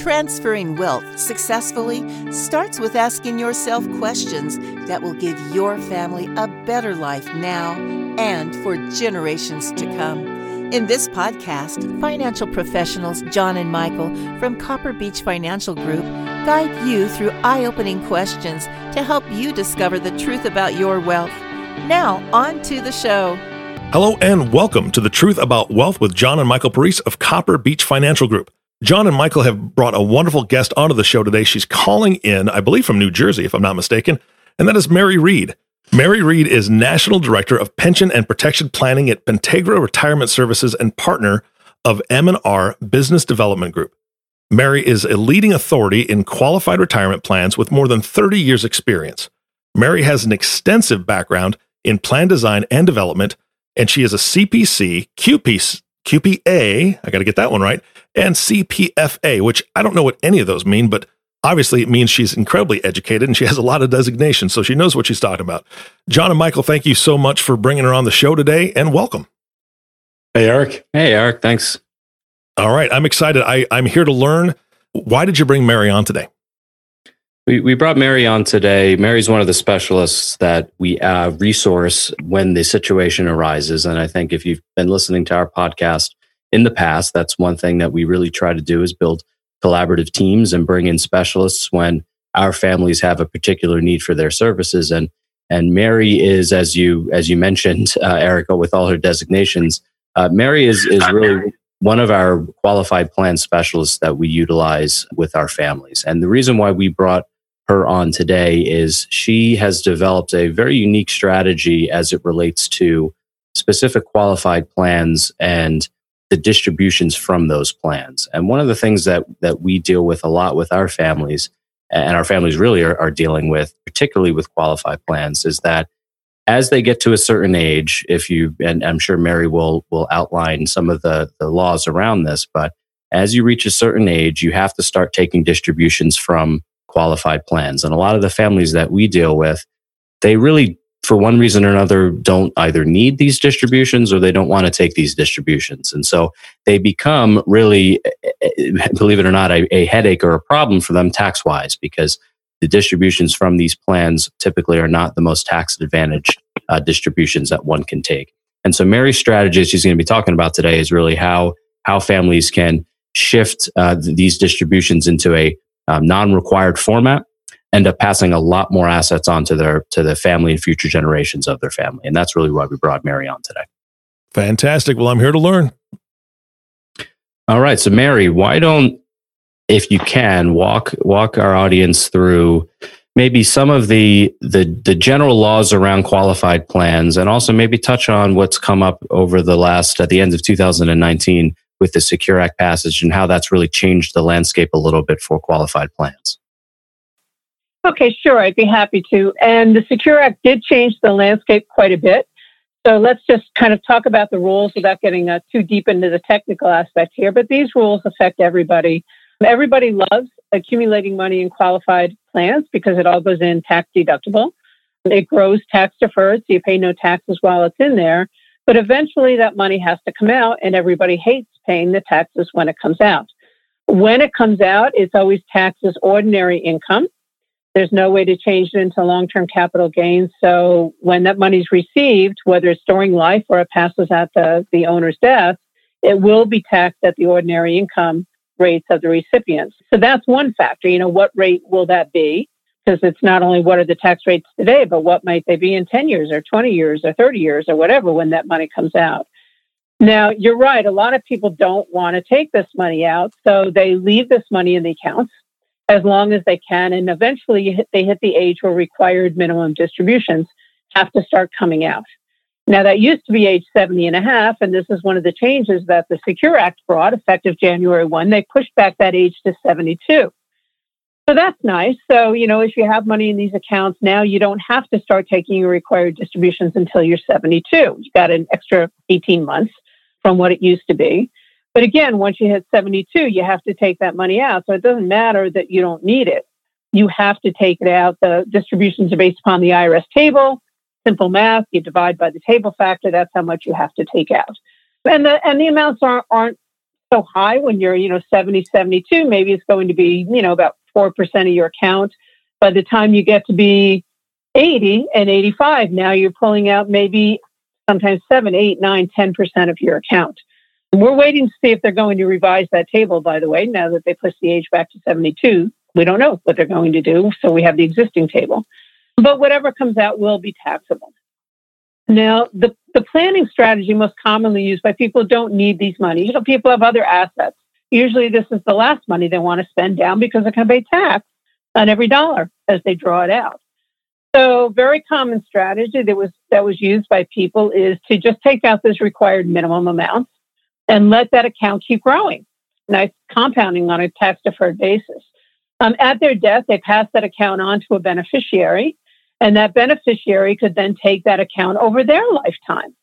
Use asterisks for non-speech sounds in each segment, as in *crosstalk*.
Transferring wealth successfully starts with asking yourself questions that will give your family a better life now and for generations to come. In this podcast, financial professionals John and Michael from Copper Beech Financial Group guide you through eye opening questions to help you discover the truth about your wealth. Now, on to the show. Hello and welcome to the Truth About Wealth with John and Michael Parise of Copper Beech Financial Group. John and Michael have brought a wonderful guest onto the show today. She's calling in, I believe, from New Jersey, if I'm not mistaken, and that is Mary Reed. Mary Reed is National Director of Pension and Protection Planning at Pentegra Retirement Services and partner of M&R Business Development Group. Mary is a leading authority in qualified retirement plans with more than 30 years experience. Mary has an extensive background in plan design and development, and she is a CPC, QP, QPA, I got to get that one right, and CPFA, which I don't know what any of those mean, but obviously it means she's incredibly educated and she has a lot of designations, so she knows what she's talking about. John and Michael, thank you so much for bringing her on the show today and welcome. Hey, Eric. Hey, Eric. Thanks. All right. I'm excited. I, I'm here to learn. Why did you bring Mary on today? We, we brought Mary on today. Mary's one of the specialists that we uh, resource when the situation arises. And I think if you've been listening to our podcast in the past, that's one thing that we really try to do is build collaborative teams and bring in specialists when our families have a particular need for their services. And and Mary is, as you as you mentioned, *laughs* uh, Erica, with all her designations, uh, Mary is is really one of our qualified plan specialists that we utilize with our families. And the reason why we brought her on today is she has developed a very unique strategy as it relates to specific qualified plans and the distributions from those plans. And one of the things that, that we deal with a lot with our families, and our families really are, are dealing with, particularly with qualified plans, is that as they get to a certain age, if you, and I'm sure Mary will, will outline some of the, the laws around this, but as you reach a certain age, you have to start taking distributions from qualified plans. And a lot of the families that we deal with, they really, for one reason or another, don't either need these distributions or they don't want to take these distributions. And so they become really, *laughs* believe it or not, a, a headache or a problem for them tax wise because the distributions from these plans typically are not the most tax advantaged uh, distributions that one can take. And so Mary's strategy she's going to be talking about today is really how how families can shift uh, these distributions into a um, non-required format end up passing a lot more assets on to their to the family and future generations of their family. And that's really why we brought mary on today. Fantastic. Well i'm here to learn. All right. So mary why don't if you can walk walk our audience through maybe some of the the the general laws around qualified plans and also maybe touch on what's come up over the last at the end of 2019 with the Secure Act passage and how that's really changed the landscape a little bit for qualified plans. Okay, sure, I'd be happy to. And the Secure Act did change the landscape quite a bit. So let's just kind of talk about the rules without getting uh, too deep into the technical aspect here. But these rules affect everybody. Everybody loves accumulating money in qualified plans because it all goes in tax deductible. It grows tax deferred, so you pay no taxes while it's in there. But eventually that money has to come out, and everybody hates paying the taxes when it comes out. When it comes out, it's always taxed as ordinary income. There's no way to change it into long term capital gains. So when that money's received, whether it's during life or it passes at the, the owner's death, it will be taxed at the ordinary income rates of the recipients. So that's one factor. You know, what rate will that be? Because it's not only what are the tax rates today, but what might they be in 10 years or 20 years or 30 years or whatever when that money comes out. Now, you're right. A lot of people don't want to take this money out. So they leave this money in the accounts as long as they can. And eventually they hit the age where required minimum distributions have to start coming out. Now, that used to be age 70 and a half. And this is one of the changes that the Secure Act brought effective January 1. They pushed back that age to 72. So that's nice. So, you know, if you have money in these accounts now, you don't have to start taking your required distributions until you're 72. You got an extra 18 months from what it used to be. But again, once you hit 72, you have to take that money out. So it doesn't matter that you don't need it. You have to take it out. The distributions are based upon the IRS table. Simple math, you divide by the table factor. That's how much you have to take out. And the, and the amounts aren't, aren't so high when you're, you know, 70, 72. Maybe it's going to be, you know, about 4% of your account. By the time you get to be 80 and 85, now you're pulling out maybe sometimes 7, 8, 9, 10% of your account. And we're waiting to see if they're going to revise that table, by the way, now that they push the age back to 72. We don't know what they're going to do, so we have the existing table. But whatever comes out will be taxable. Now, the, the planning strategy most commonly used by people don't need these money. You know, people have other assets. Usually this is the last money they want to spend down because they're going to pay tax on every dollar as they draw it out. So very common strategy that was that was used by people is to just take out those required minimum amounts and let that account keep growing. Nice compounding on a tax deferred basis. Um, at their death, they pass that account on to a beneficiary and that beneficiary could then take that account over their lifetime.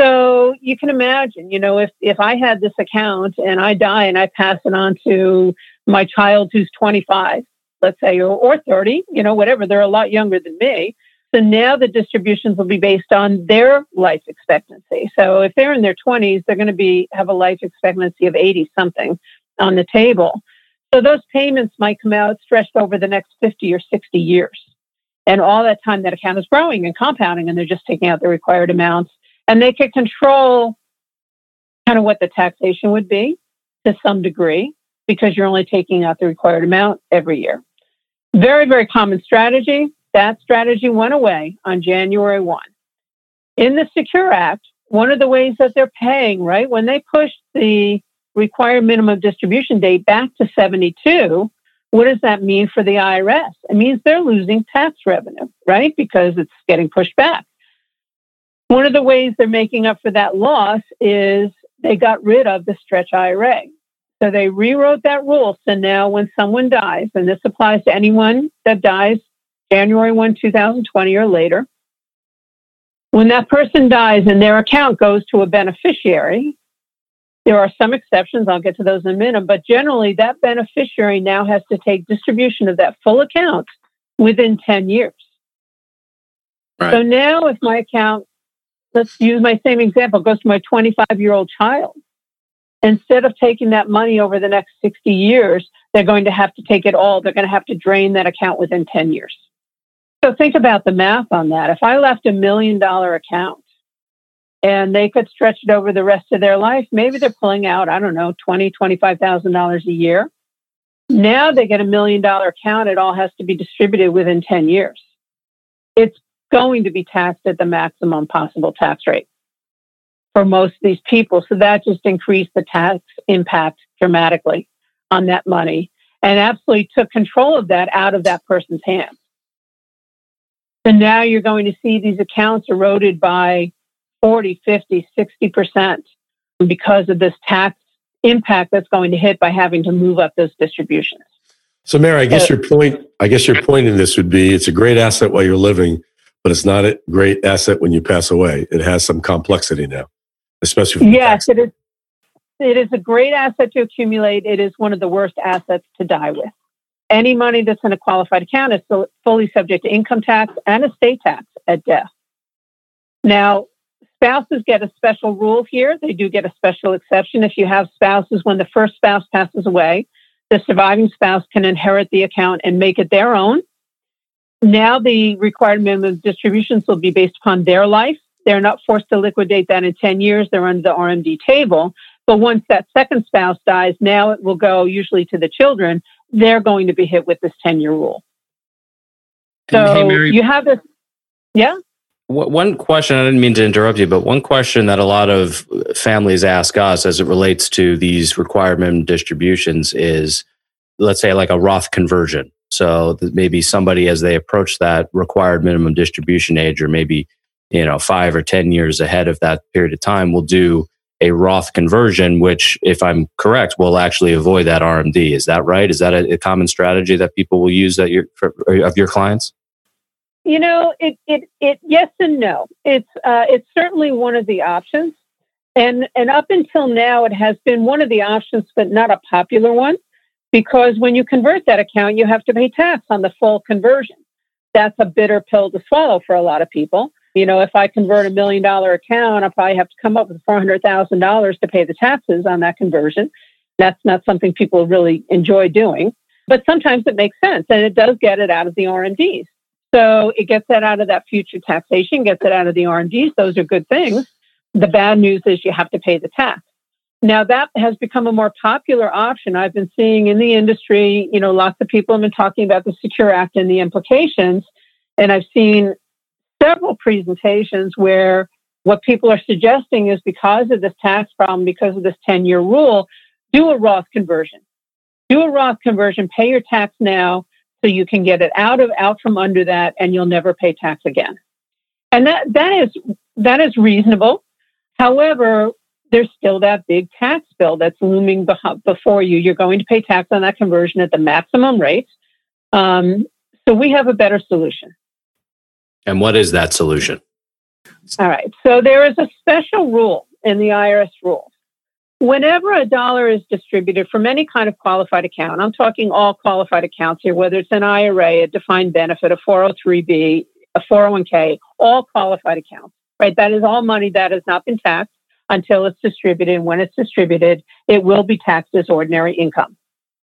So you can imagine, you know, if, if I had this account and I die and I pass it on to my child who's 25, let's say, or, or 30, you know, whatever, they're a lot younger than me. So now the distributions will be based on their life expectancy. So if they're in their 20s, they're going to be have a life expectancy of 80 something on the table. So those payments might come out stretched over the next 50 or 60 years. And all that time that account is growing and compounding, and they're just taking out the required amounts. And they can control kind of what the taxation would be to some degree because you're only taking out the required amount every year. Very, very common strategy. That strategy went away on January 1. In the Secure Act, one of the ways that they're paying, right, when they pushed the required minimum distribution date back to 72, what does that mean for the IRS? It means they're losing tax revenue, right? Because it's getting pushed back. One of the ways they're making up for that loss is they got rid of the stretch IRA. So they rewrote that rule. So now when someone dies, and this applies to anyone that dies January 1, 2020 or later, when that person dies and their account goes to a beneficiary, there are some exceptions. I'll get to those in a minute. But generally, that beneficiary now has to take distribution of that full account within 10 years. Right. So now, if my account, let's use my same example, goes to my 25 year old child, instead of taking that money over the next 60 years, they're going to have to take it all. They're going to have to drain that account within 10 years. So think about the math on that. If I left a million dollar account and they could stretch it over the rest of their life. Maybe they're pulling out, I don't know, twenty, twenty-five thousand dollars a year. Now they get a million dollar account. It all has to be distributed within 10 years. It's going to be taxed at the maximum possible tax rate for most of these people. So that just increased the tax impact dramatically on that money and absolutely took control of that out of that person's hands. So now you're going to see these accounts eroded by 40, 50, 60% because of this tax impact that's going to hit by having to move up those distributions. So, Mary, I guess uh, your point, I guess your point in this would be it's a great asset while you're living, but it's not a great asset when you pass away. It has some complexity now, especially. yes, it is. It is a great asset to accumulate. It is one of the worst assets to die with. Any money that's in a qualified account is fully subject to income tax and estate tax at death. Now, Spouses get a special rule here. They do get a special exception. If you have spouses, when the first spouse passes away, the surviving spouse can inherit the account and make it their own. Now the required minimum distributions will be based upon their life. They're not forced to liquidate that in 10 years. They're under the RMD table. But once that second spouse dies, now it will go usually to the children. They're going to be hit with this 10 year rule. So hey, you have this. Yeah one question i didn't mean to interrupt you but one question that a lot of families ask us as it relates to these required minimum distributions is let's say like a roth conversion so maybe somebody as they approach that required minimum distribution age or maybe you know five or ten years ahead of that period of time will do a roth conversion which if i'm correct will actually avoid that rmd is that right is that a, a common strategy that people will use that your for, of your clients you know, it, it, it, yes and no. It's, uh, it's certainly one of the options. And, and up until now, it has been one of the options, but not a popular one, because when you convert that account, you have to pay tax on the full conversion. That's a bitter pill to swallow for a lot of people. You know, if I convert a million dollar account, I probably have to come up with $400,000 to pay the taxes on that conversion. That's not something people really enjoy doing, but sometimes it makes sense and it does get it out of the RMDs. So it gets that out of that future taxation, gets it out of the RMDs. Those are good things. The bad news is you have to pay the tax. Now that has become a more popular option. I've been seeing in the industry, you know, lots of people have been talking about the Secure Act and the implications. And I've seen several presentations where what people are suggesting is because of this tax problem, because of this 10 year rule, do a Roth conversion. Do a Roth conversion, pay your tax now so you can get it out of out from under that and you'll never pay tax again. And that that is that is reasonable. However, there's still that big tax bill that's looming before you. You're going to pay tax on that conversion at the maximum rate. Um, so we have a better solution. And what is that solution? All right. So there is a special rule in the IRS rules. Whenever a dollar is distributed from any kind of qualified account, I'm talking all qualified accounts here, whether it's an IRA, a defined benefit, a 403b, a 401k, all qualified accounts, right? That is all money that has not been taxed until it's distributed. And when it's distributed, it will be taxed as ordinary income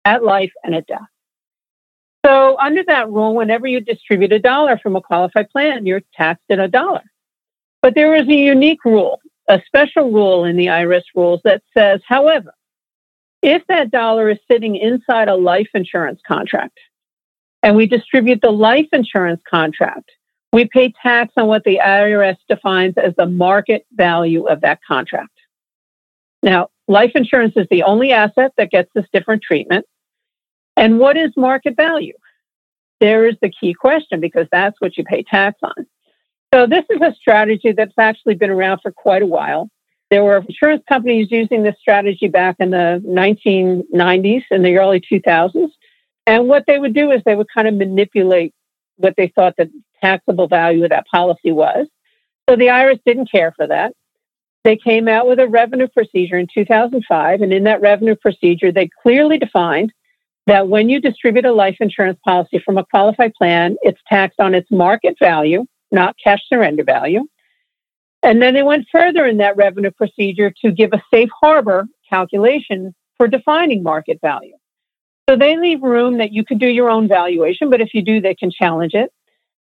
at life and at death. So, under that rule, whenever you distribute a dollar from a qualified plan, you're taxed at a dollar. But there is a unique rule, a special rule in the IRS rules that says, however, if that dollar is sitting inside a life insurance contract and we distribute the life insurance contract, we pay tax on what the IRS defines as the market value of that contract. Now, life insurance is the only asset that gets this different treatment. And what is market value? There is the key question because that's what you pay tax on. So, this is a strategy that's actually been around for quite a while. There were insurance companies using this strategy back in the 1990s and the early 2000s. And what they would do is they would kind of manipulate what they thought the taxable value of that policy was. So the IRS didn't care for that. They came out with a revenue procedure in 2005. And in that revenue procedure, they clearly defined that when you distribute a life insurance policy from a qualified plan, it's taxed on its market value, not cash surrender value. And then they went further in that revenue procedure to give a safe harbor calculation for defining market value. So they leave room that you could do your own valuation, but if you do, they can challenge it.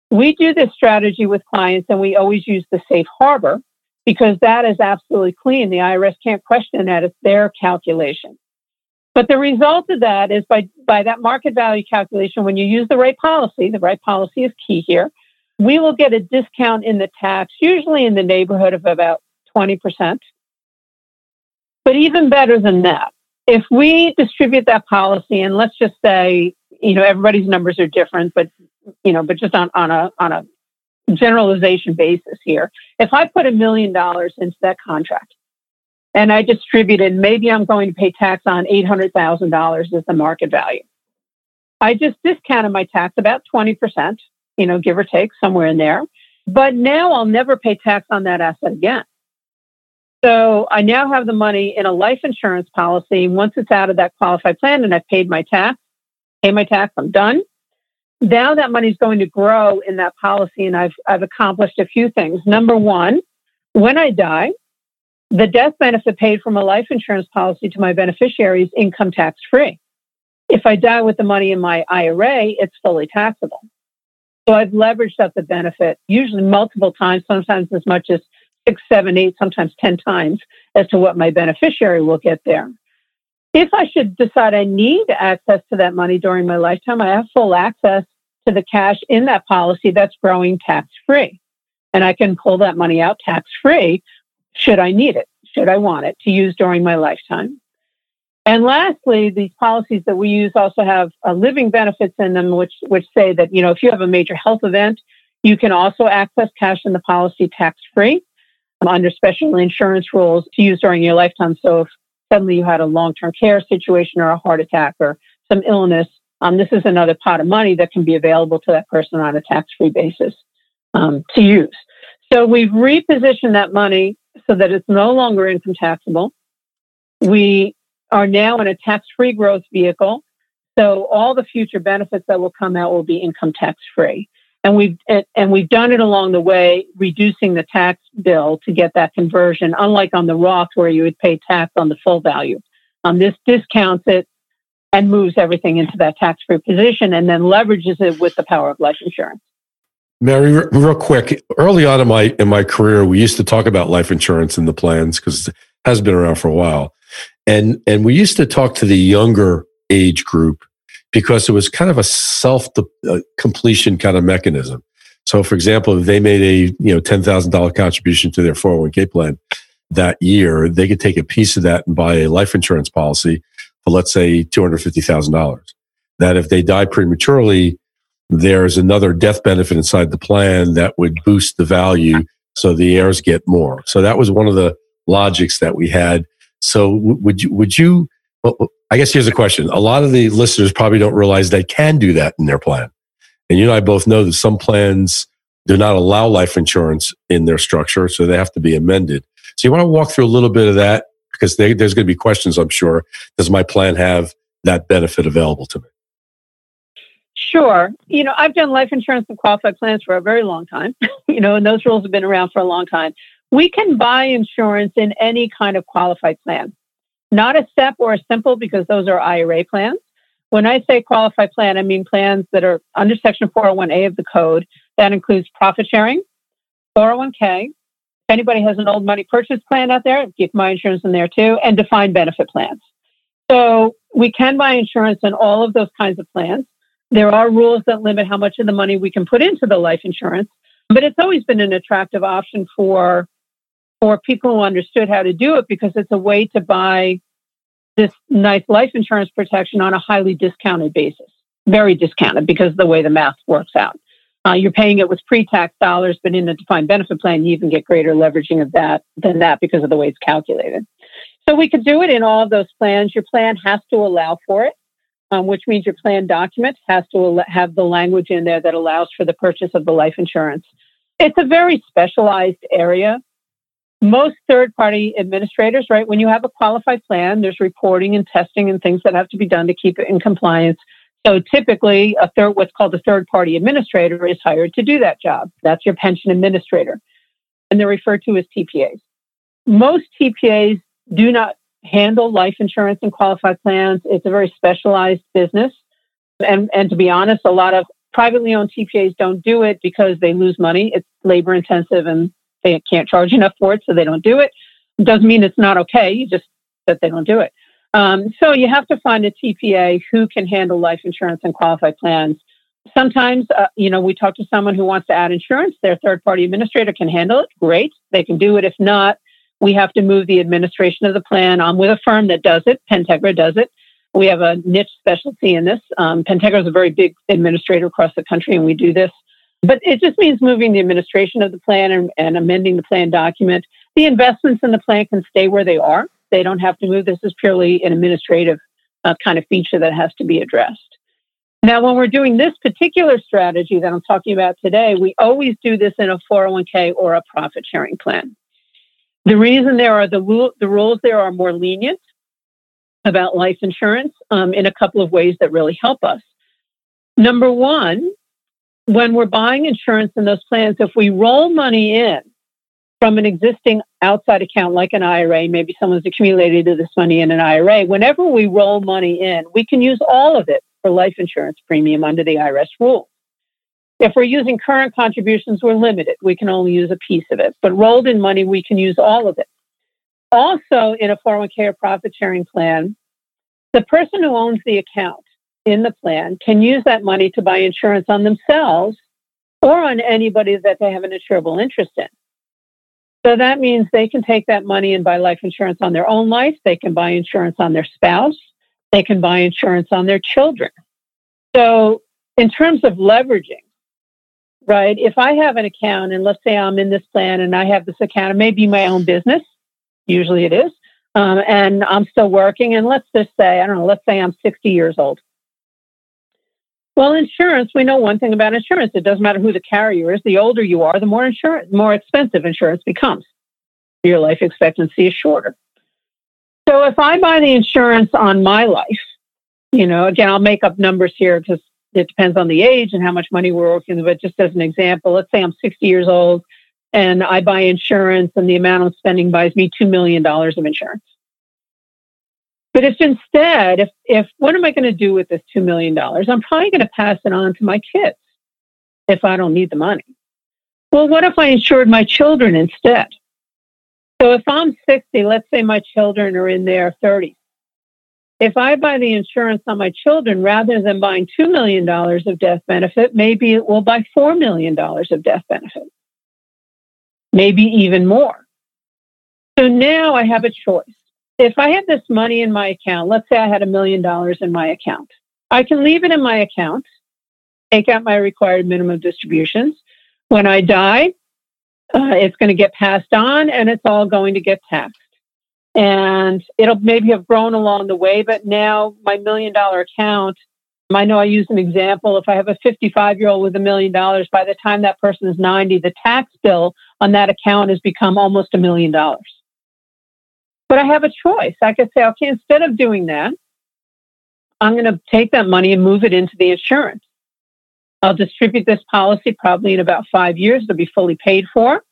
We do this strategy with clients and we always use the safe harbor because that is absolutely clean. The IRS can't question that. It's their calculation. But the result of that is by, by that market value calculation, when you use the right policy, the right policy is key here, we will get a discount in the tax, usually in the neighborhood of about 20%. But even better than that, if we distribute that policy and let's just say, you know, everybody's numbers are different, but you know, but just on, on a on a generalization basis here, if I put a million dollars into that contract and I distributed, maybe I'm going to pay tax on eight hundred thousand dollars as the market value. I just discounted my tax about twenty percent, you know, give or take somewhere in there. But now I'll never pay tax on that asset again. So I now have the money in a life insurance policy. Once it's out of that qualified plan and I've paid my tax, pay my tax, I'm done. Now that money is going to grow in that policy and I've, I've accomplished a few things. Number one, when I die, the death benefit paid from a life insurance policy to my beneficiaries income tax free. If I die with the money in my IRA, it's fully taxable. So I've leveraged up the benefit usually multiple times, sometimes as much as six, seven, eight, sometimes 10 times as to what my beneficiary will get there. If I should decide I need access to that money during my lifetime, I have full access to the cash in that policy that's growing tax free. And I can pull that money out tax free should I need it, should I want it to use during my lifetime. And lastly, these policies that we use also have uh, living benefits in them, which, which say that, you know, if you have a major health event, you can also access cash in the policy tax free under special insurance rules to use during your lifetime. So if suddenly you had a long term care situation or a heart attack or some illness, um, this is another pot of money that can be available to that person on a tax free basis um, to use. So we've repositioned that money so that it's no longer income taxable. We are now in a tax free growth vehicle. So all the future benefits that will come out will be income tax free. And we've and we've done it along the way, reducing the tax bill to get that conversion. Unlike on the Roth, where you would pay tax on the full value, um, this discounts it and moves everything into that tax-free position, and then leverages it with the power of life insurance. Mary, real quick, early on in my in my career, we used to talk about life insurance and the plans because it has been around for a while, and and we used to talk to the younger age group because it was kind of a self uh, completion kind of mechanism. So, for example, if they made a you know ten thousand dollar contribution to their four hundred one k plan that year, they could take a piece of that and buy a life insurance policy for let's say two hundred fifty thousand dollars. That if they die prematurely, there's another death benefit inside the plan that would boost the value, so the heirs get more. So that was one of the logics that we had. So would you would you well, I guess here's a question. A lot of the listeners probably don't realize they can do that in their plan. And you and I both know that some plans do not allow life insurance in their structure, so they have to be amended. So you want to walk through a little bit of that because they, there's going to be questions, I'm sure. Does my plan have that benefit available to me? Sure. You know, I've done life insurance and qualified plans for a very long time, *laughs* you know, and those rules have been around for a long time. We can buy insurance in any kind of qualified plan. Not a SEP or a simple because those are IRA plans. When I say qualified plan, I mean plans that are under Section 401A of the code. That includes profit sharing, 401k. If anybody has an old money purchase plan out there, keep my insurance in there too, and defined benefit plans. So we can buy insurance in all of those kinds of plans. There are rules that limit how much of the money we can put into the life insurance, but it's always been an attractive option for for people who understood how to do it because it's a way to buy this nice life insurance protection on a highly discounted basis, very discounted because of the way the math works out. Uh, you're paying it with pre-tax dollars, but in a defined benefit plan, you even get greater leveraging of that than that because of the way it's calculated. So we could do it in all of those plans. Your plan has to allow for it, um, which means your plan document has to have the language in there that allows for the purchase of the life insurance. It's a very specialized area most third party administrators, right, when you have a qualified plan, there's reporting and testing and things that have to be done to keep it in compliance. So typically, a third, what's called a third party administrator is hired to do that job. That's your pension administrator. And they're referred to as TPAs. Most TPAs do not handle life insurance and qualified plans. It's a very specialized business. And, and to be honest, a lot of privately owned TPAs don't do it because they lose money. It's labor intensive and they can't charge enough for it, so they don't do it. it doesn't mean it's not okay, you just that they don't do it. Um, so you have to find a TPA who can handle life insurance and qualified plans. Sometimes, uh, you know, we talk to someone who wants to add insurance. Their third party administrator can handle it. Great. They can do it. If not, we have to move the administration of the plan on with a firm that does it. Pentegra does it. We have a niche specialty in this. Um, Pentegra is a very big administrator across the country, and we do this. But it just means moving the administration of the plan and, and amending the plan document. The investments in the plan can stay where they are. They don't have to move. This is purely an administrative uh, kind of feature that has to be addressed. Now, when we're doing this particular strategy that I'm talking about today, we always do this in a 401k or a profit sharing plan. The reason there are the, the rules there are more lenient about life insurance um, in a couple of ways that really help us. Number one, when we're buying insurance in those plans, if we roll money in from an existing outside account like an IRA, maybe someone's accumulated this money in an IRA, whenever we roll money in, we can use all of it for life insurance premium under the IRS rules. If we're using current contributions, we're limited. We can only use a piece of it. But rolled in money, we can use all of it. Also, in a 401k or profit sharing plan, the person who owns the account in the plan can use that money to buy insurance on themselves or on anybody that they have an insurable interest in. So that means they can take that money and buy life insurance on their own life. They can buy insurance on their spouse. They can buy insurance on their children. So, in terms of leveraging, right, if I have an account and let's say I'm in this plan and I have this account, it may be my own business. Usually it is. Um, and I'm still working. And let's just say, I don't know, let's say I'm 60 years old. Well, insurance, we know one thing about insurance. It doesn't matter who the carrier is. The older you are, the more insurance, more expensive insurance becomes. Your life expectancy is shorter. So if I buy the insurance on my life, you know, again, I'll make up numbers here because it depends on the age and how much money we're working with. But just as an example, let's say I'm 60 years old and I buy insurance and the amount I'm spending buys me $2 million of insurance. But if instead, if, if what am I going to do with this $2 million? I'm probably going to pass it on to my kids if I don't need the money. Well, what if I insured my children instead? So if I'm 60, let's say my children are in their 30s. If I buy the insurance on my children rather than buying $2 million of death benefit, maybe it will buy $4 million of death benefit, maybe even more. So now I have a choice. If I had this money in my account, let's say I had a million dollars in my account, I can leave it in my account, take out my required minimum distributions. When I die, uh, it's going to get passed on and it's all going to get taxed. And it'll maybe have grown along the way, but now my million dollar account, I know I use an example. If I have a 55 year old with a million dollars, by the time that person is 90, the tax bill on that account has become almost a million dollars. But I have a choice. I could say, okay, instead of doing that, I'm going to take that money and move it into the insurance. I'll distribute this policy probably in about five years. It'll be fully paid for.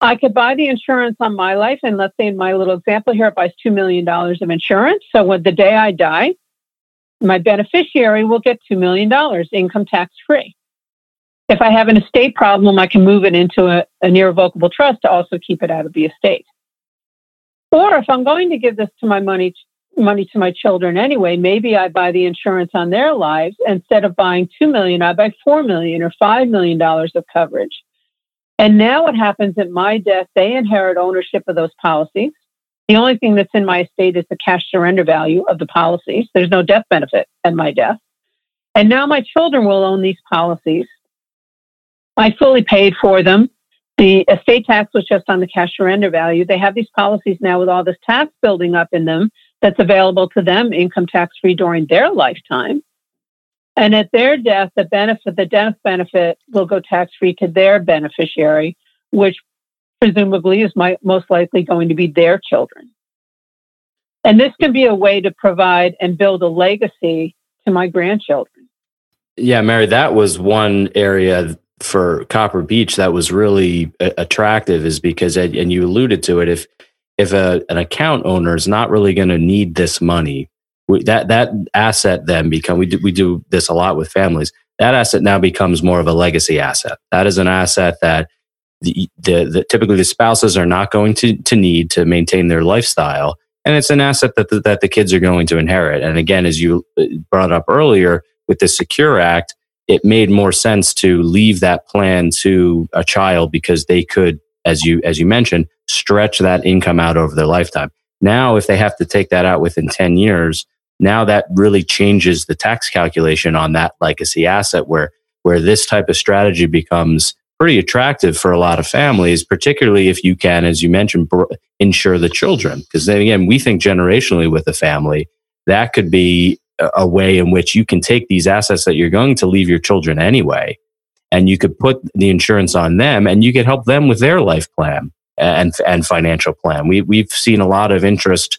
I could buy the insurance on my life, and let's say in my little example here, it buys $2 million of insurance. So when the day I die, my beneficiary will get $2 million income tax free. If I have an estate problem, I can move it into a, an irrevocable trust to also keep it out of the estate. Or if I'm going to give this to my money money to my children anyway, maybe I buy the insurance on their lives instead of buying 2 million, I buy 4 million or 5 million dollars of coverage. And now what happens at my death, they inherit ownership of those policies. The only thing that's in my estate is the cash surrender value of the policies. There's no death benefit at my death. And now my children will own these policies. I fully paid for them. The estate tax was just on the cash surrender value. They have these policies now with all this tax building up in them that's available to them income tax free during their lifetime. And at their death, the benefit, the death benefit will go tax free to their beneficiary, which presumably is my, most likely going to be their children. And this can be a way to provide and build a legacy to my grandchildren. Yeah, Mary, that was one area for Copper Beech that was really uh, attractive, is because, and you alluded to it, if if a, an account owner is not really going to need this money, we, that that asset then become we do, we do this a lot with families. That asset now becomes more of a legacy asset. That is an asset that the, the, the typically the spouses are not going to to need to maintain their lifestyle, and it's an asset that the, that the kids are going to inherit. And again, as you uh, brought up earlier with the Secure Act, it made more sense to leave that plan to a child because they could, as you as you mentioned, stretch that income out over their lifetime. Now, if they have to take that out within 10 years, now that really changes the tax calculation on that legacy asset where, where this type of strategy becomes pretty attractive for a lot of families, particularly if you can, as you mentioned, insure the children. Because then again, we think generationally with a family, that could be a way in which you can take these assets that you're going to leave your children anyway, and you could put the insurance on them and you could help them with their life plan and and financial plan. We we've seen a lot of interest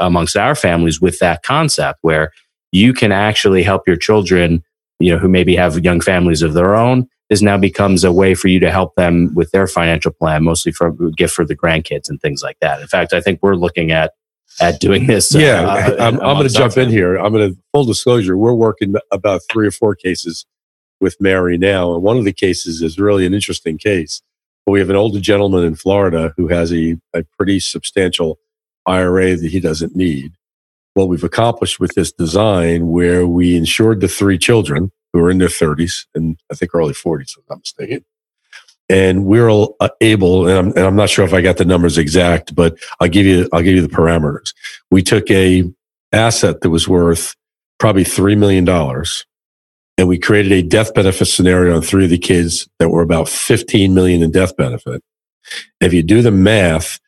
amongst our families with that concept where you can actually help your children, you know, who maybe have young families of their own. This now becomes a way for you to help them with their financial plan, mostly for gift for the grandkids and things like that. In fact, I think we're looking at at doing this. Uh, yeah, uh, I'm, I'm going to jump in here. I'm going to full disclosure. We're working about three or four cases with Mary now, and one of the cases is really an interesting case but we have an older gentleman in Florida who has a, a pretty substantial IRA that he doesn't need. What we've accomplished with this design, where we insured the three children who are in their 30s and I think early 40s, if I'm not mistaken. And we're uh, able, and I'm, and I'm not sure if I got the numbers exact, but I'll give you, I'll give you the parameters. We took a asset that was worth probably $3 million and we created a death benefit scenario on three of the kids that were about 15 million in death benefit. If you do the math,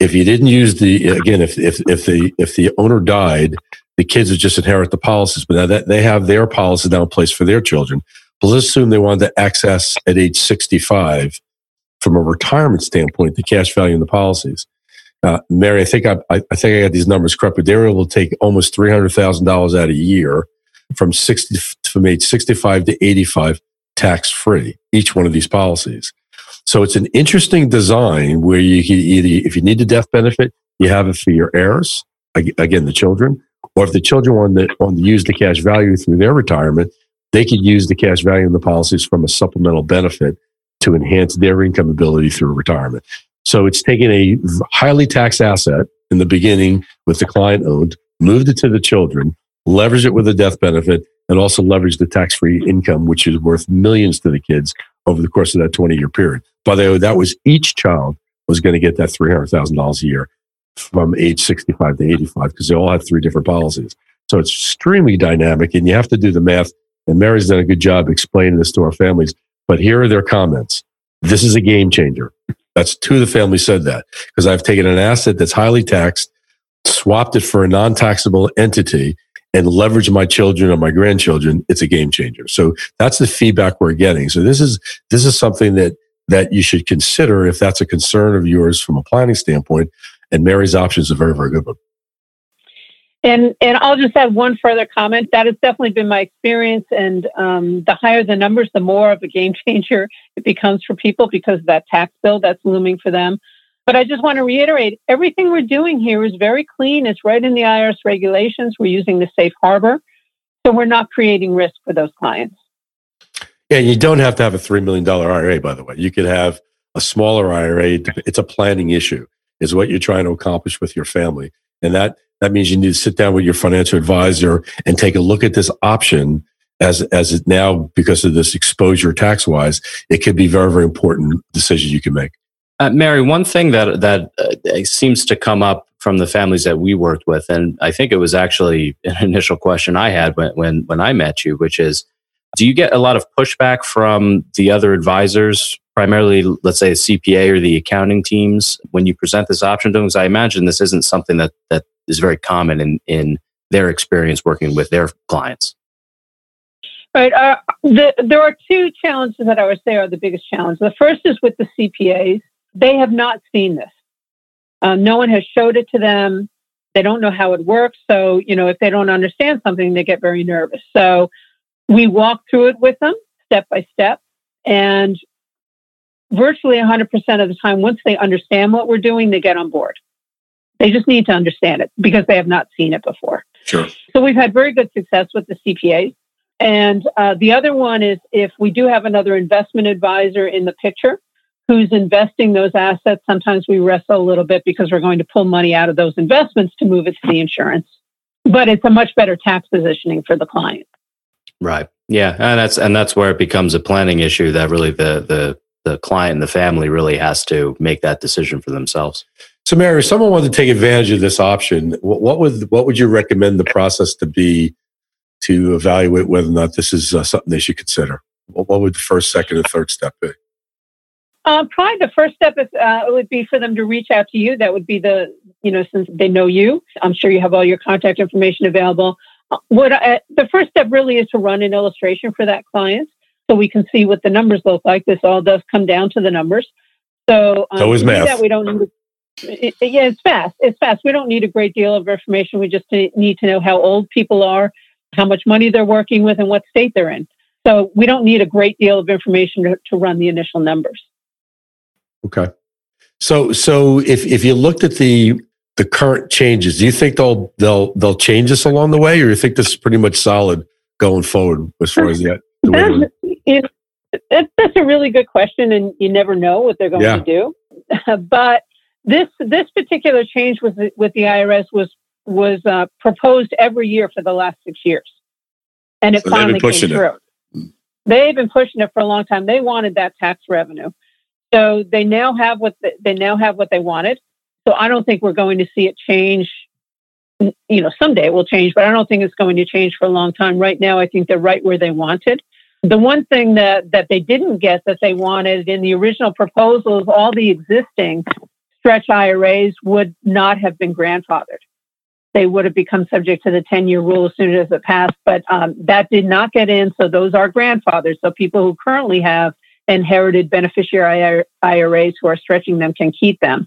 if you didn't use the again, if if if the if the owner died, the kids would just inherit the policies. But now that they have their policy now in place for their children. But let's assume they wanted to access at age 65 from a retirement standpoint the cash value in the policies. Uh, Mary, I think I, I think I got these numbers correct, but they were able to take almost three hundred thousand dollars out a year from 60 from age 65 to 85 tax free, each one of these policies. So it's an interesting design where you can either, if you need the death benefit, you have it for your heirs, again, the children, or if the children want to, want to use the cash value through their retirement, they could use the cash value in the policies from a supplemental benefit to enhance their income ability through retirement. So it's taking a highly taxed asset in the beginning with the client owned, moved it to the children, leverage it with a death benefit, and also leverage the tax free income, which is worth millions to the kids over the course of that 20 year period. By the way, that was each child was going to get that $300,000 a year from age 65 to 85 because they all had three different policies. So it's extremely dynamic and you have to do the math. And Mary's done a good job explaining this to our families. But here are their comments. This is a game changer. That's two of the families said that because I've taken an asset that's highly taxed, swapped it for a non-taxable entity and leveraged my children or my grandchildren. It's a game changer. So that's the feedback we're getting. So this is, this is something that, that you should consider if that's a concern of yours from a planning standpoint. And Mary's option is a very, very good one. And and I'll just add one further comment. That has definitely been my experience. And um, the higher the numbers, the more of a game *laughs* changer it becomes for people because of that tax bill that's looming for them. But I just want to reiterate everything we're doing here is very clean. It's right in the IRS regulations. We're using the safe harbor. So we're not creating risk for those clients. Yeah, you don't have to have a $3 million IRA, by the way. You could have a smaller IRA. It's a planning issue, is what you're trying to accomplish with your family. And that that means you need to sit down with your financial advisor and take a look at this option as, as it now, because of this exposure tax wise, it could be very, very important decision you can make. Uh, Mary, one thing that, that uh, seems to come up from the families that we worked with, and I think it was actually an initial question I had when, when, when I met you, which is, do you get a lot of pushback from the other advisors, primarily, let's say, the CPA or the accounting teams, when you present this option to them? Because I imagine this isn't something that, that is very common in, in their experience working with their clients. Right. Uh, the, there are two challenges that I would say are the biggest challenge. The first is with the CPAs. They have not seen this. Uh, no one has showed it to them. They don't know how it works. So, you know, if they don't understand something, they get very nervous. So we walk through it with them step by step. And virtually 100% of the time, once they understand what we're doing, they get on board. They just need to understand it because they have not seen it before. Sure. So we've had very good success with the CPAs. And uh, the other one is if we do have another investment advisor in the picture who's investing those assets, sometimes we wrestle a little bit because we're going to pull money out of those investments to move it to the insurance. But it's a much better tax positioning for the client. Right. Yeah, and that's and that's where it becomes a planning issue that really the the the client and the family really has to make that decision for themselves. So, Mary, if someone wanted to take advantage of this option, what would what would you recommend the process to be to evaluate whether or not this is uh, something they should consider? What would the first, second, and third step be? Uh, probably the first step is, uh, would be for them to reach out to you. That would be the, you know, since they know you, I'm sure you have all your contact information available. What I, the first step really is to run an illustration for that client so we can see what the numbers look like. This all does come down to the numbers. So, um, always math. That we don't need it, yeah, it's fast. It's fast. We don't need a great deal of information. We just need to know how old people are, how much money they're working with, and what state they're in. So we don't need a great deal of information to, to run the initial numbers. Okay. So so if if you looked at the the current changes, do you think they'll they'll they'll change this along the way, or you think this is pretty much solid going forward as far as that? That's, it, that's a really good question, and you never know what they're going yeah. to do. *laughs* but this this particular change with the, with the IRS was was uh, proposed every year for the last six years, and it so finally came through. It. They've been pushing it for a long time. They wanted that tax revenue, so they now have what the, they now have what they wanted. So I don't think we're going to see it change. You know, someday it will change, but I don't think it's going to change for a long time. Right now, I think they're right where they wanted. The one thing that, that they didn't get that they wanted in the original proposals, all the existing stretch IRAs would not have been grandfathered. They would have become subject to the 10 year rule as soon as it passed, but um, that did not get in. So those are grandfathers. So people who currently have inherited beneficiary IRAs who are stretching them can keep them.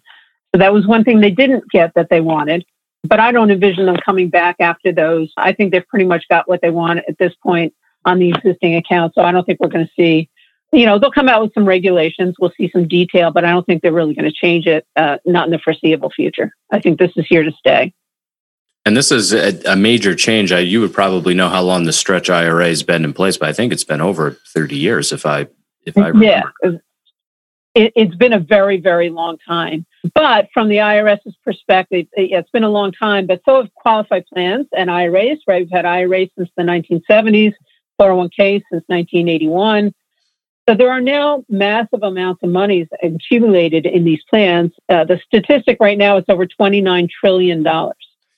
So that was one thing they didn't get that they wanted. but I don't envision them coming back after those. I think they've pretty much got what they want at this point on the existing account. So I don't think we're going to see, you know, they'll come out with some regulations. We'll see some detail, but I don't think they're really going to change it, uh, not in the foreseeable future. I think this is here to stay. And this is a, a major change. I, you would probably know how long the stretch IRA has been in place, but I think it's been over 30 years if I if I remember. Yeah. It, it's been a very, very long time. But from the IRS's perspective, it, it's been a long time, but so have qualified plans and IRAs, right? We've had IRAs since the 1970s, 401k since 1981. So there are now massive amounts of monies accumulated in these plans. Uh, the statistic right now is over $29 trillion.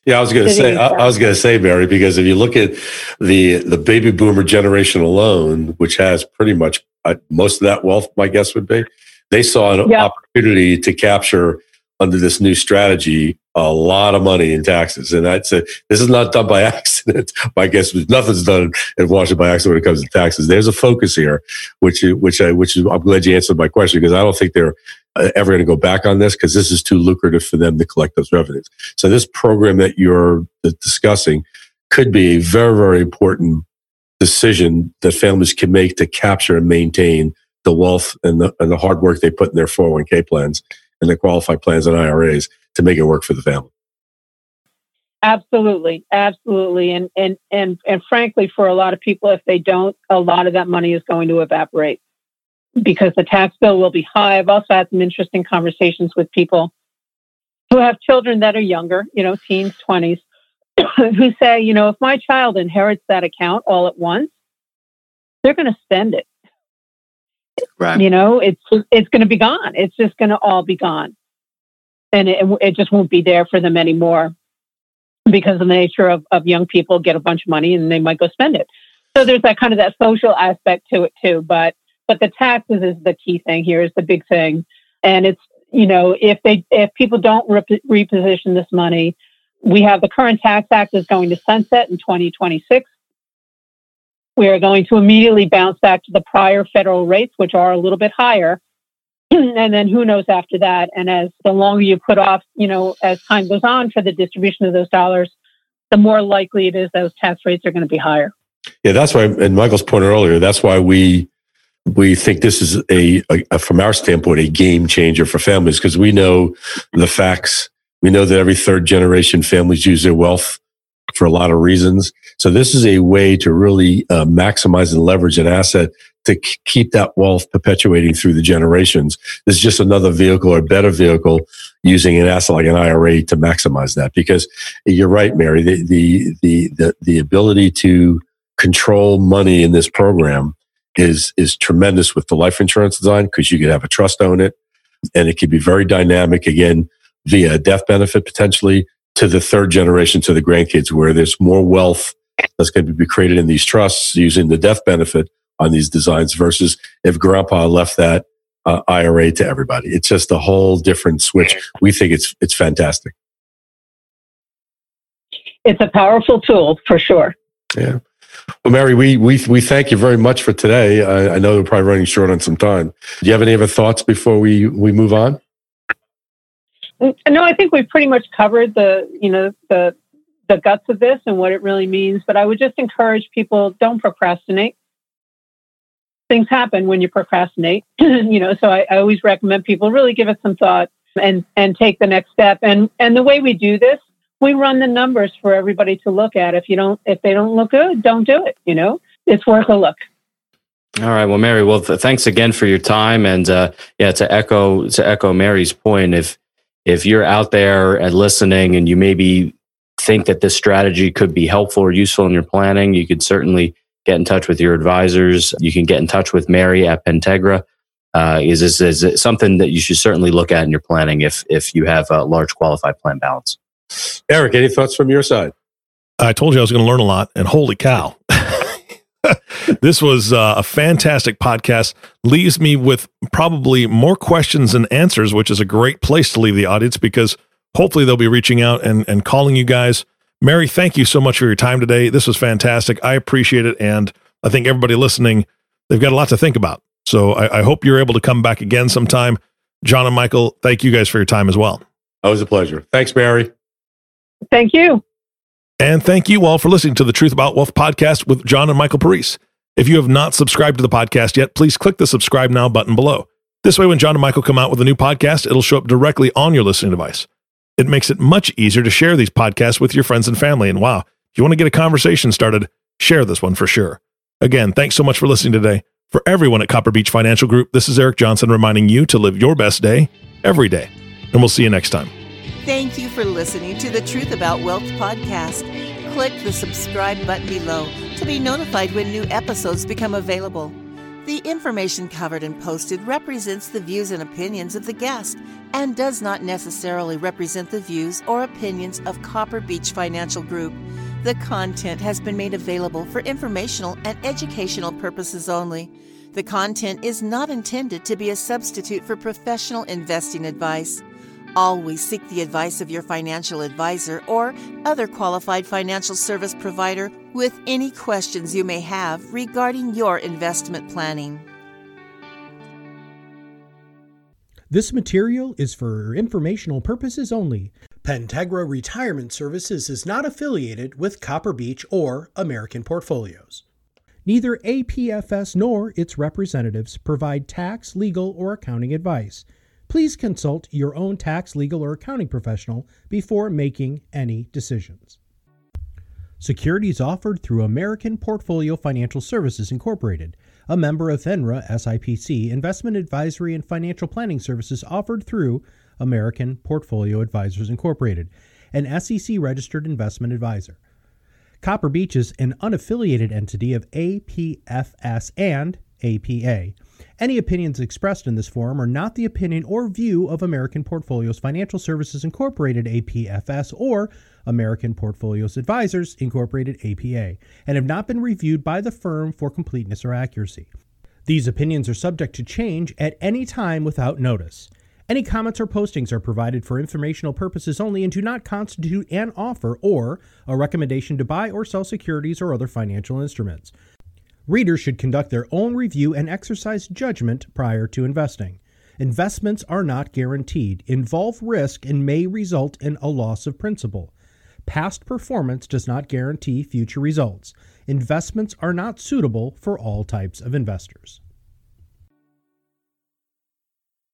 Yeah, I was going to say, I, I was going to say, Mary, because if you look at the the baby boomer generation alone, which has pretty much uh, most of that wealth, my guess would be, they saw an yeah. opportunity to capture under this new strategy a lot of money in taxes. And I'd say this is not done by *laughs* accident. My guess is nothing's done in Washington by accident when it comes to taxes. There's a focus here, which which I which is I'm glad you answered my question because I don't think they're uh, ever going to go back on this because this is too lucrative for them to collect those revenues. So this program that you're discussing could be a very very important decision that families can make to capture and maintain the wealth and the, and the hard work they put in their 401k plans and the qualified plans and IRAs to make it work for the family. Absolutely, absolutely, and and and and frankly, for a lot of people, if they don't, a lot of that money is going to evaporate because the tax bill will be high. I've also had some interesting conversations with people who have children that are younger, you know, teens, twenties, *coughs* who say, you know, if my child inherits that account all at once, they're going to spend it. Right. You know, it's it's going to be gone. It's just going to all be gone and it, it just won't be there for them anymore because of the nature of, of young people get a bunch of money and they might go spend it. So there's that kind of that social aspect to it too. But but the taxes is the key thing here is the big thing, and it's you know if they if people don't rep- reposition this money, we have the current tax act is going to sunset in 2026. We are going to immediately bounce back to the prior federal rates, which are a little bit higher. *clears throat* And then who knows after that? And as the longer you put off you know as time goes on for the distribution of those dollars the more likely it is those tax rates are going to be higher. Yeah that's why and michael's point earlier that's why we we think this is a, a from our standpoint a game changer for families because we know the facts. We know that every third generation families use their wealth for a lot of reasons so this is a way to really uh, maximize and leverage an asset to keep that wealth perpetuating through the generations. This is just another vehicle or better vehicle using an asset like an IRA to maximize that. Because you're right, Mary, the, the, the, the, the ability to control money in this program is, is tremendous with the life insurance design because you could have a trust own it and it could be very dynamic again via death benefit potentially to the third generation to the grandkids where there's more wealth that's going to be created in these trusts using the death benefit on these designs versus if grandpa left that uh, IRA to everybody. It's just a whole different switch. We think it's it's fantastic. It's a powerful tool for sure. Yeah. Well, Mary, we we we thank you very much for today. I, I know we're probably running short on some time. Do you have any other thoughts before we we move on? No, I think we've pretty much covered the you know the the guts of this and what it really means. But I would just encourage people don't procrastinate things happen when you procrastinate, *clears throat* you know, so I, I always recommend people really give it some thought and, and take the next step. And, and the way we do this, we run the numbers for everybody to look at. If you don't, if they don't look good, don't do it. You know, it's worth a look. All right. Well, Mary, well, th- thanks again for your time. And, uh, yeah, to echo, to echo Mary's point, if, if you're out there and listening and you maybe think that this strategy could be helpful or useful in your planning, you could certainly get in touch with your advisors. You can get in touch with Mary at Pentegra. Uh, is this is something that you should certainly look at in your planning if if you have a large qualified plan balance? Eric, any thoughts from your side? I told you I was going to learn a lot, and holy cow. *laughs* this was uh, a fantastic podcast. Leaves me with probably more questions than answers, which is a great place to leave the audience because hopefully they'll be reaching out and, and calling you guys Mary, thank you so much for your time today. This was fantastic. I appreciate it. And I think everybody listening, they've got a lot to think about. So I, I hope you're able to come back again sometime. John and Michael, thank you guys for your time as well. Always a pleasure. Thanks, Mary. Thank you. And thank you all for listening to the Truth About Wealth podcast with John and Michael Parise. If you have not subscribed to the podcast yet, please click the subscribe now button below. This way, when John and Michael come out with a new podcast, it'll show up directly on your listening device. It makes it much easier to share these podcasts with your friends and family. And wow, if you want to get a conversation started, share this one for sure. Again, thanks so much for listening today. For everyone at Copper Beech Financial Group, this is Eric Johnson reminding you to live your best day every day. And we'll see you next time. Thank you for listening to the Truth About Wealth podcast. Click the subscribe button below to be notified when new episodes become available. The information covered and posted represents the views and opinions of the guest and does not necessarily represent the views or opinions of Copper Beech Financial Group. The content has been made available for informational and educational purposes only. The content is not intended to be a substitute for professional investing advice. Always seek the advice of your financial advisor or other qualified financial service provider with any questions you may have regarding your investment planning. This material is for informational purposes only. Pentegra Retirement Services is not affiliated with Copper Beech or American Portfolios. Neither APFS nor its representatives provide tax, legal, or accounting advice. Please consult your own tax, legal, or accounting professional before making any decisions. Securities offered through American Portfolio Financial Services Incorporated, a member of FINRA SIPC, investment advisory and financial planning services offered through American Portfolio Advisors Incorporated, an SEC registered investment advisor. Copper Beech is an unaffiliated entity of APFS and APA. Any opinions expressed in this forum are not the opinion or view of American Portfolios Financial Services Incorporated APFS or American Portfolios Advisors Incorporated APA and have not been reviewed by the firm for completeness or accuracy. These opinions are subject to change at any time without notice. Any comments or postings are provided for informational purposes only and do not constitute an offer or a recommendation to buy or sell securities or other financial instruments. Readers should conduct their own review and exercise judgment prior to investing. Investments are not guaranteed, involve risk, and may result in a loss of principal. Past performance does not guarantee future results. Investments are not suitable for all types of investors.